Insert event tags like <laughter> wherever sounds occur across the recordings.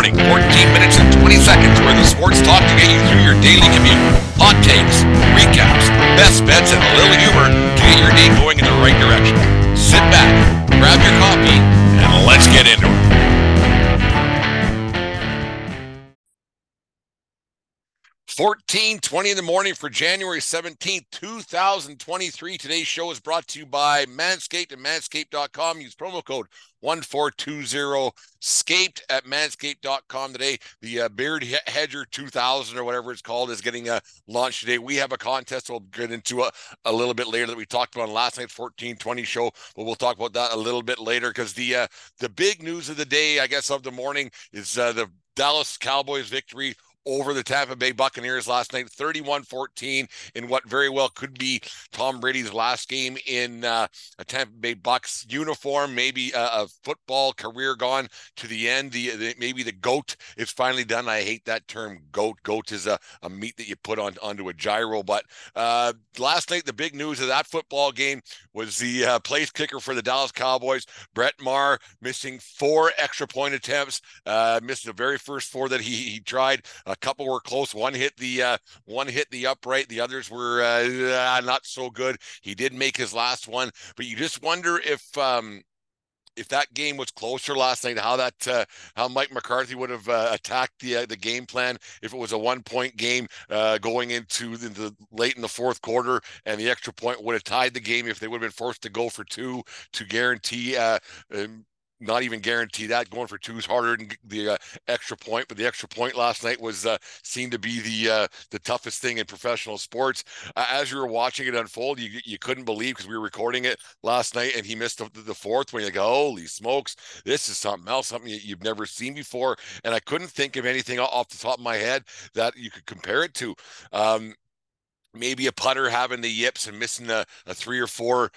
morning, 14 minutes and 20 seconds where the sports talk to get you through your daily commute. Hot takes, recaps, best bets, and a little humor to get your day going in the right direction. Sit back, grab your coffee, and let's get into it. Fourteen twenty in the morning for January 17th, 2023. Today's show is brought to you by Manscaped and manscaped.com. Use promo code 1420 scaped at manscaped.com today. The uh, Beard Hedger 2000 or whatever it's called is getting uh, launched today. We have a contest we'll get into a, a little bit later that we talked about on last night's 1420 show, but we'll talk about that a little bit later because the uh, the big news of the day, I guess, of the morning is uh, the Dallas Cowboys victory over the Tampa Bay Buccaneers last night, 31 14, in what very well could be Tom Brady's last game in uh, a Tampa Bay Bucks uniform, maybe a, a football career gone to the end. The, the, Maybe the GOAT is finally done. I hate that term, GOAT. GOAT is a, a meat that you put on onto a gyro. But uh, last night, the big news of that football game was the uh, place kicker for the Dallas Cowboys, Brett Maher, missing four extra point attempts, uh, missed the very first four that he, he tried. A couple were close. One hit the uh, one hit the upright. The others were uh, not so good. He did make his last one, but you just wonder if um, if that game was closer last night, how that uh, how Mike McCarthy would have uh, attacked the uh, the game plan if it was a one point game uh, going into the, the, late in the fourth quarter, and the extra point would have tied the game if they would have been forced to go for two to guarantee uh, um, not even guarantee that going for two is harder than the uh, extra point but the extra point last night was uh, seen to be the uh, the toughest thing in professional sports. As you were watching it unfold you you couldn't believe because we were recording it last night and he missed the, the fourth when you go holy smokes this is something else something you've never seen before. And i couldn't think of anything off the top of my head that you could compare it to. Um, maybe a putter having the yips and missing a, a three or four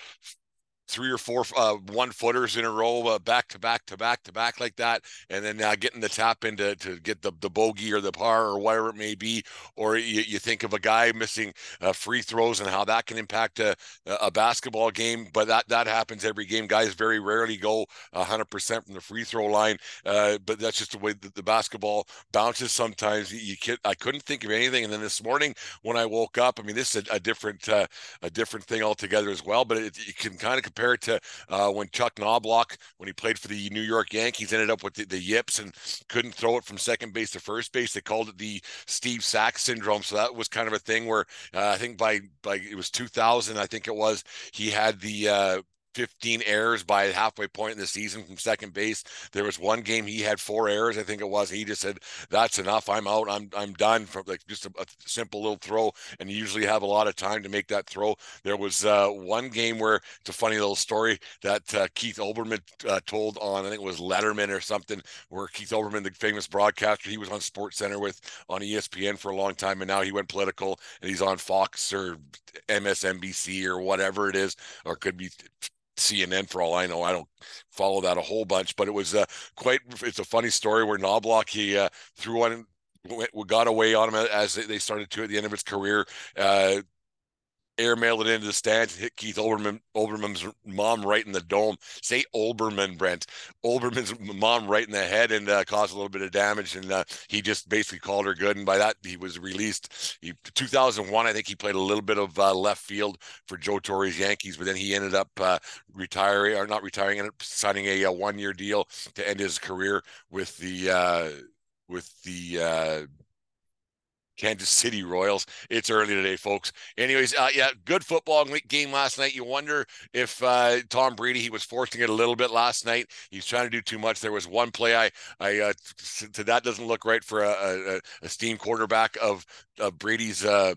three or four uh, one footers in a row, uh, back to back to back to back like that, and then uh, getting the tap into to to get the, the bogey or the par or whatever it may be. Or you, you think of a guy missing uh, free throws and how that can impact a, a basketball game, but that that happens every game. Guys very rarely go 100% from the free throw line, uh, but that's just the way that the basketball bounces. Sometimes you, you I couldn't think of anything, and then this morning when I woke up, I mean this is a, a different uh, a different thing altogether as well. But it, you can kind of compare it to uh, when Chuck Knoblauch, when he played for the New York Yankees, ended up with the, the, yips and couldn't throw it from second base to first base. They called it the Steve Sax syndrome. So that was kind of a thing where uh, I think by by it was 2000, I think it was, he had the uh, 15 errors by halfway point in the season from second base. There was one game he had four errors, I think it was. He just said, "That's enough. I'm out. I'm I'm done." From like just a, a simple little throw, and you usually have a lot of time to make that throw. There was uh, one game where it's a funny little story that uh, Keith Olbermann uh, told on I think it was Letterman or something, where Keith Olbermann, the famous broadcaster, he was on Sports Center with on ESPN for a long time, and now he went political and he's on Fox or MSNBC or whatever it is, or could be CNN for all I know. I don't follow that a whole bunch, but it was uh, quite. It's a funny story where Knoblauch he uh, threw one, got away on him as they started to at the end of his career. Uh, airmailed it into the stands, hit Keith Olbermann, Olbermann's mom right in the dome. Say Olbermann, Brent. Olbermann's mom right in the head and uh, caused a little bit of damage. And uh, he just basically called her good. And by that, he was released. He, 2001, I think he played a little bit of uh, left field for Joe Torre's Yankees, but then he ended up uh, retiring or not retiring, up signing a, a one year deal to end his career with the uh, with the uh, Kansas City Royals. It's early today, folks. Anyways, uh, yeah, good football game last night. You wonder if uh, Tom Brady he was forcing it a little bit last night. He's trying to do too much. There was one play I I uh, that doesn't look right for a, a, a steam quarterback of of Brady's uh,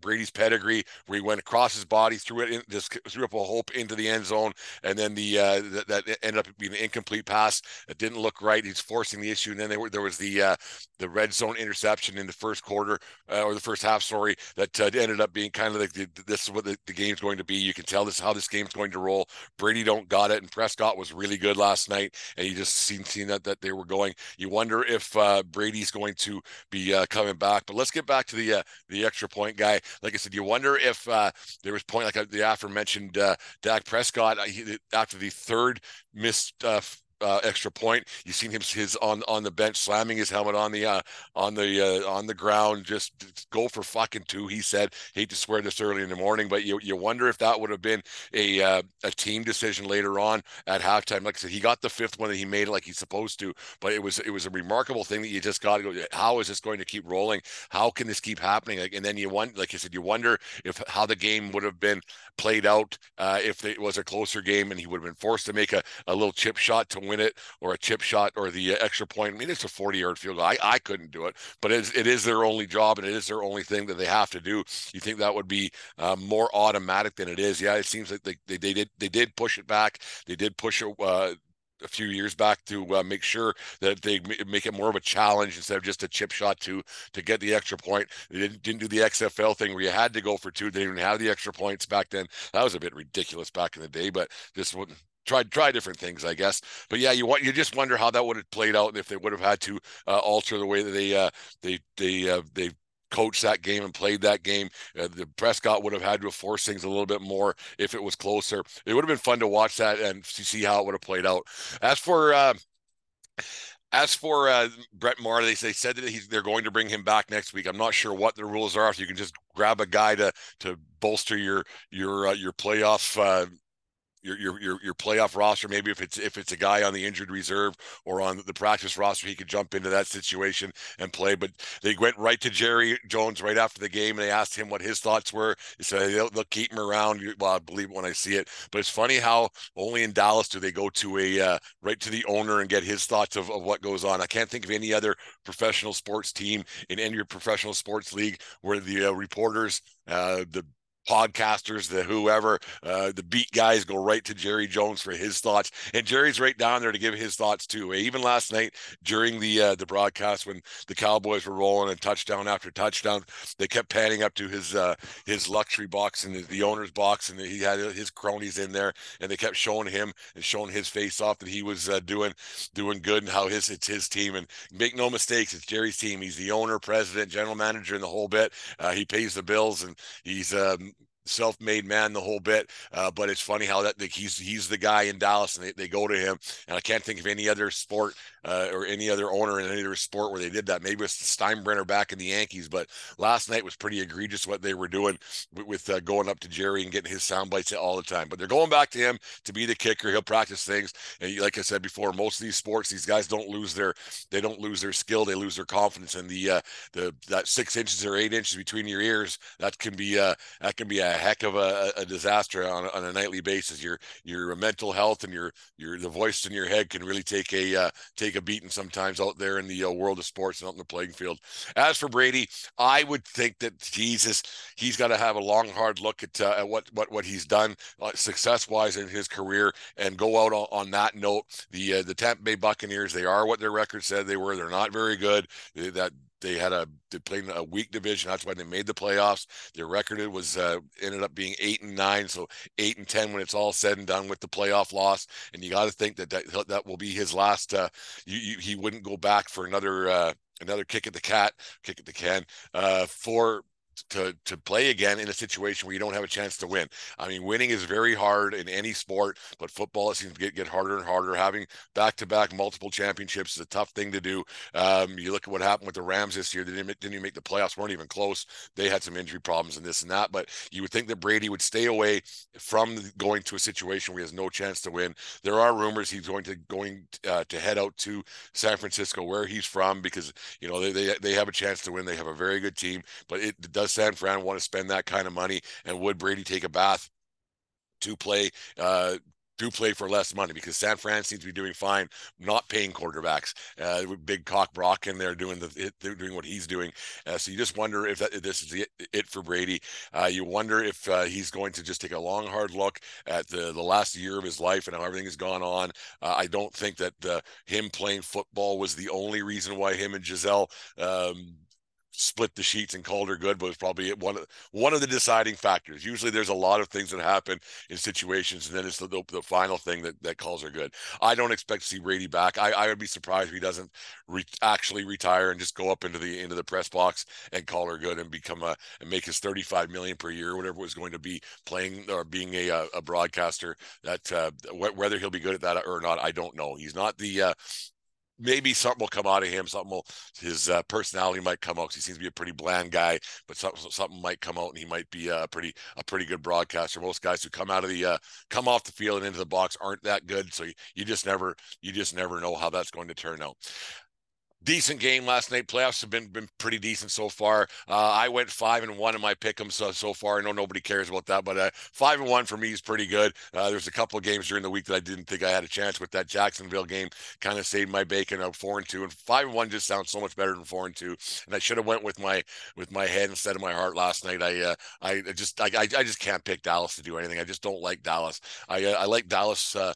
Brady's pedigree, where he went across his body, threw it in, just threw up a hope into the end zone, and then the uh, that, that ended up being an incomplete pass. It didn't look right. He's forcing the issue, and then were, there was the uh, the red zone interception in the first quarter uh, or the first half, sorry, that uh, ended up being kind of like the, this is what the, the, game's going to be. You can tell this how this game's going to roll. Brady don't got it, and Prescott was really good last night, and you just seen seen that that they were going. You wonder if uh, Brady's going to be uh, coming back. But let's get back to the the extra point guy guy. Like I said, you wonder if uh, there was point like uh, the aforementioned uh, Dak Prescott uh, he, after the third missed uh, uh, extra point. You've seen him his on on the bench slamming his helmet on the uh, on the uh, on the ground. Just, go for fucking two. He said, hate to swear this early in the morning, but you you wonder if that would have been a uh, a team decision later on at halftime. Like I said, he got the fifth one and he made it like he's supposed to. But it was it was a remarkable thing that you just got to go. How is this going to keep rolling? How can this keep happening? Like, and then you want, like I said, you wonder if how the game would have been played out uh, if it was a closer game and he would have been forced to make a, a little chip shot to win it or a chip shot or the extra point. I mean, it's a 40 yard field goal. I, I couldn't do it, but it is, it is their only job and it is their only thing that they have to do. You think that would be uh, more automatic than it is? Yeah, it seems like they, they, they did they did push it back. They did push it. Uh, a few years back to uh, make sure that they make it more of a challenge instead of just a chip shot to to get the extra point. They didn't, didn't do the XFL thing where you had to go for two. They didn't have the extra points back then. That was a bit ridiculous back in the day, but this wouldn't try try different things, I guess. But yeah, you want you just wonder how that would have played out if they would have had to uh, alter the way that they uh, they they uh, they coached that game and played that game. Uh, the Prescott would have had to have forced things a little bit more if it was closer. It would have been fun to watch that and see how it would have played out. As for uh, as for uh, Brett Maher, they, they said that he's, they're going to bring him back next week. I'm not sure what the rules are. If you can just grab a guy to to bolster your your uh, your playoff uh, your your your your playoff roster. Maybe if it's if it's a guy on the injured reserve or on the practice roster, he could jump into that situation and play. But they went right to Jerry Jones right after the game and they asked him what his thoughts were. He said they'll, they'll keep him around. Well, I believe it when I see it. But it's funny how only in Dallas do they go to a uh, right to the owner and get his thoughts of, of what goes on. I can't think of any other professional sports team in any professional sports league where the uh, reporters, uh, the podcasters, the whoever, uh, the beat guys go right to Jerry Jones for his thoughts, and Jerry's right down there to give his thoughts too. Even last night during the uh, the broadcast, when the Cowboys were rolling and touchdown after touchdown, they kept panning up to his uh, his luxury box and the, the owner's box, and he had his cronies in there, and they kept showing him and showing his face off that he was uh, doing doing good and how his it's his team. And make no mistakes, it's Jerry's team. He's the owner, president, general manager, and the whole bit. Uh, he pays the bills, and he's um, self-made man the whole bit uh, but it's funny how that he's he's the guy in dallas and they, they go to him and i can't think of any other sport uh, or any other owner in any other sport where they did that. Maybe it's steinbrenner back in the yankees but last night was pretty egregious what they were doing with, with uh, going up to jerry and getting his sound bites all the time. But they're going back to him to be the kicker. He'll practice things. And like i said before most of these sports these guys don't lose their they don't lose their skill. They lose their confidence. And the uh the that six inches or eight inches between your ears that can be uh that can be a heck of a, a disaster on, on a nightly basis. Your your mental health and your your the voice in your head can really take a uh, take a beating sometimes out there in the uh, world of sports and out in the playing field. As for Brady, I would think that Jesus, he's got to have a long hard look at uh, at what what what he's done uh, success wise in his career and go out on, on that note. The uh, the Tampa Bay Buccaneers, they are what their record said they were. They're not very good. That they had a they played a weak division. That's why they made the playoffs. Their record was uh, ended up being eight and nine, so eight and ten when it's all said and done with the playoff loss. And you got to think that, that that will be his last. Uh, you, you, he wouldn't go back for another uh, another kick at the cat, kick at the can uh, for to to play again in a situation where you don't have a chance to win. I mean, winning is very hard in any sport, but football it seems to get, get harder and harder. Having back to back multiple championships is a tough thing to do. Um, you look at what happened with the Rams this year; they didn't, didn't even make the playoffs, weren't even close. They had some injury problems and this and that. But you would think that Brady would stay away from going to a situation where he has no chance to win. There are rumors he's going to going uh, to head out to San Francisco, where he's from, because you know they, they they have a chance to win. They have a very good team, but it does San Fran want to spend that kind of money? And would Brady take a bath to play uh, play for less money because San Fran seems to be doing fine, not paying quarterbacks. Uh, big cock Brock in there doing the doing what he's doing. Uh, so you just wonder if, that, if this is it, it, for Brady. Uh, you wonder if uh, he's going to just take a long, hard look at the the last year of his life and how everything has gone on. Uh, I don't think that uh, him playing football was the only reason why him and Gisele. Um, split the sheets and called her good, but was probably one of one of the deciding factors. Usually, there's a lot of things that happen in situations, and then it's the, the, the final thing that, that calls her good. I don't expect to see Brady back. I, I would be surprised if he doesn't re- actually retire and just go up into the into the press box and call her good and become a and make his 35 million per year, whatever was going to be playing or being a a broadcaster. That uh, whether he'll be good at that or not, I don't know. He's not the uh, maybe something will come out of him. Something will his uh, personality might come out. He seems to be a pretty bland guy, but something something might come out, and he might be a pretty a pretty good broadcaster. Most guys who come out of the uh, come off the field and into the box aren't that good, so you, you just never you just never know how that's going to turn out decent game last night. Playoffs have been been pretty decent so far. Uh, I went five and one in my pick'em so so far. I know nobody cares about that, but uh, five and one for me is pretty good. Uh, there's a couple of games during the week that I didn't think I had a chance with. That Jacksonville game kind of saved my bacon. Of four and two, and five and one just sounds so much better than four and two. And I should have went with my with my head instead of my heart last night. I uh, I just I, I just can't pick Dallas to do anything. I just don't like Dallas. I uh, I like Dallas uh,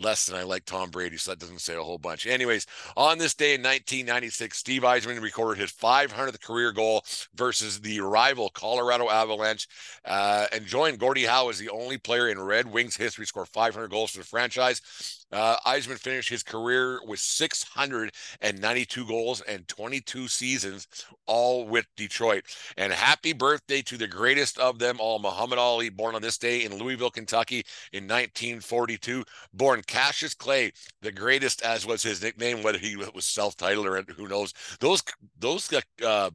less than I like Tom Brady, so that doesn't say a whole bunch. Anyways, on this day in 1996, Steve Yzerman recorded his 500th career goal versus the rival Colorado Avalanche, uh, and joined Gordie Howe as the only player in Red Wings history to score 500 goals for the franchise. Uh, Yzerman finished his career with 692 goals and 22 seasons, all with Detroit. And happy birthday to the greatest of them all, Muhammad Ali, born on this day in Louisville, Kentucky in 1942. Born Cassius Clay, the greatest, as was his nickname, whether he was self-titled or who knows. Those those uh,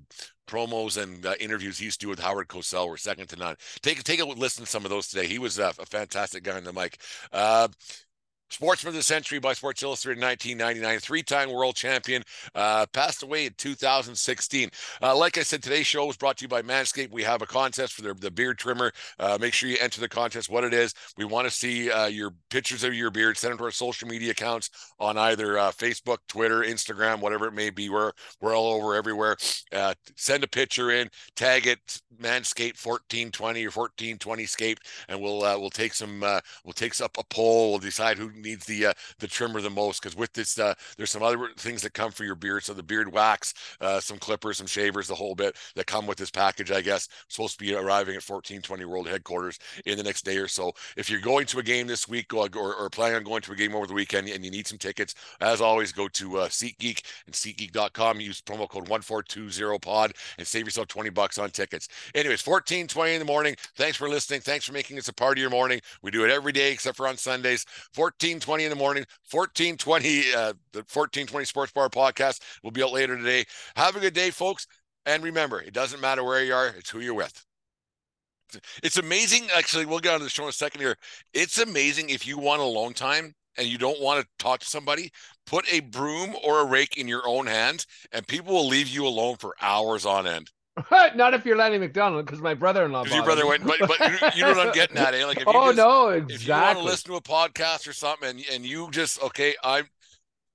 promos and uh, interviews he used to do with Howard Cosell were second to none. Take take a listen to some of those today. He was uh, a fantastic guy on the mic. Uh, Sportsman of the Century by Sports Illustrated 1999, three time world champion, uh, passed away in 2016. Uh, like I said, today's show was brought to you by Manscaped. We have a contest for the, the beard trimmer. Uh, make sure you enter the contest, what it is. We want to see uh, your pictures of your beard. Send them to our social media accounts on either uh, Facebook, Twitter, Instagram, whatever it may be. We're, we're all over everywhere. Uh, send a picture in, tag it Manscaped 1420 or 1420 Scape, and we'll we'll take some, we'll take up a poll. We'll decide who needs the uh, the trimmer the most because with this uh, there's some other things that come for your beard. So the beard wax uh, some clippers some shavers the whole bit that come with this package i guess. Supposed to be arriving at 1420 world headquarters in the next day or so. If you're going to a game this week or, or, or planning on going to a game over the weekend and you need some tickets as always go to uh, SeatGeek and SeatGeek.com use promo code 1420 pod and save yourself 20 bucks on tickets. Anyways 1420 in the morning. Thanks for listening. Thanks for making this a part of your morning. We do it every day except for on sundays. 14 1420 in the morning, 1420, uh, the 1420 Sports Bar podcast will be out later today. Have a good day, folks. And remember, it doesn't matter where you are, it's who you're with. It's amazing. Actually, we'll get on the show in a second here. It's amazing if you want alone time and you don't want to talk to somebody, put a broom or a rake in your own hands, and people will leave you alone for hours on end. <laughs> Not if you're Lanny McDonald, because my brother-in-law. Your brother went, but, but you, you, know what I'm getting at, eh? Like, if you <laughs> oh just, no, exactly. If you want to listen to a podcast or something, and and you just okay, I'm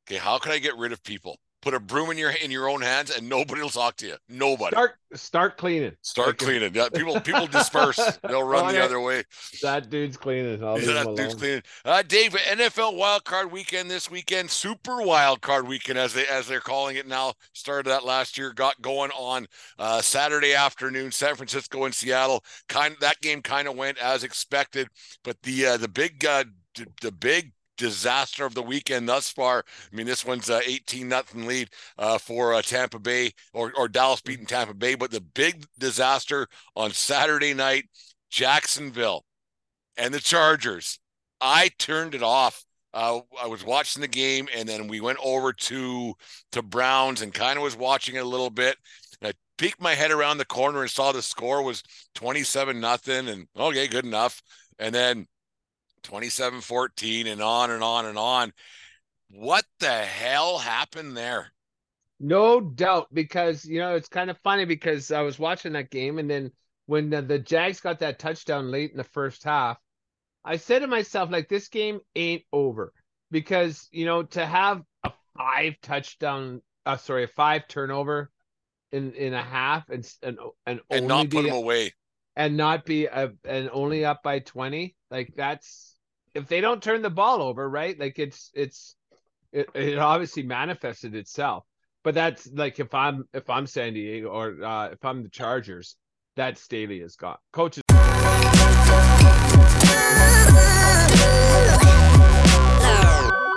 okay. How can I get rid of people? Put a broom in your in your own hands and nobody will talk to you. Nobody. Start start cleaning. Start like cleaning. Yeah, people <laughs> people disperse. They'll run oh, the other way. That dude's cleaning. I'll that dude's cleaning. Uh dave nfl wild card weekend this weekend. Super wild card weekend as they as they're calling it now. Started that last year got going on uh saturday afternoon san francisco and seattle. Kind that game kind of went as expected but the uh the big uh the big disaster of the weekend thus far. I mean, this one's uh, 18 nothing lead uh, for uh, Tampa Bay or, or Dallas beating Tampa Bay. But the big disaster on Saturday night, Jacksonville and the Chargers. I turned it off. Uh, I was watching the game, and then we went over to to Browns and kind of was watching it a little bit. And I peeked my head around the corner and saw the score was 27 nothing, and okay, good enough. And then 27 14 and on and on and on. What the hell happened there? No doubt, because you know it's kind of funny because I was watching that game, and then when the, the Jags got that touchdown late in the first half, I said to myself, like, this game ain't over because you know to have a five touchdown, uh, sorry, a five turnover in in a half and and and, and not put them away and not be a and only up by twenty, like that's if they don't turn the ball over, right? Like it's it's it, it obviously manifested itself. But that's like if I'm if I'm San Diego or uh, if I'm the Chargers, that Staley is gone. Coaches.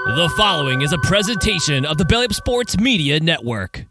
The following is a presentation of the Belly Up Sports Media Network.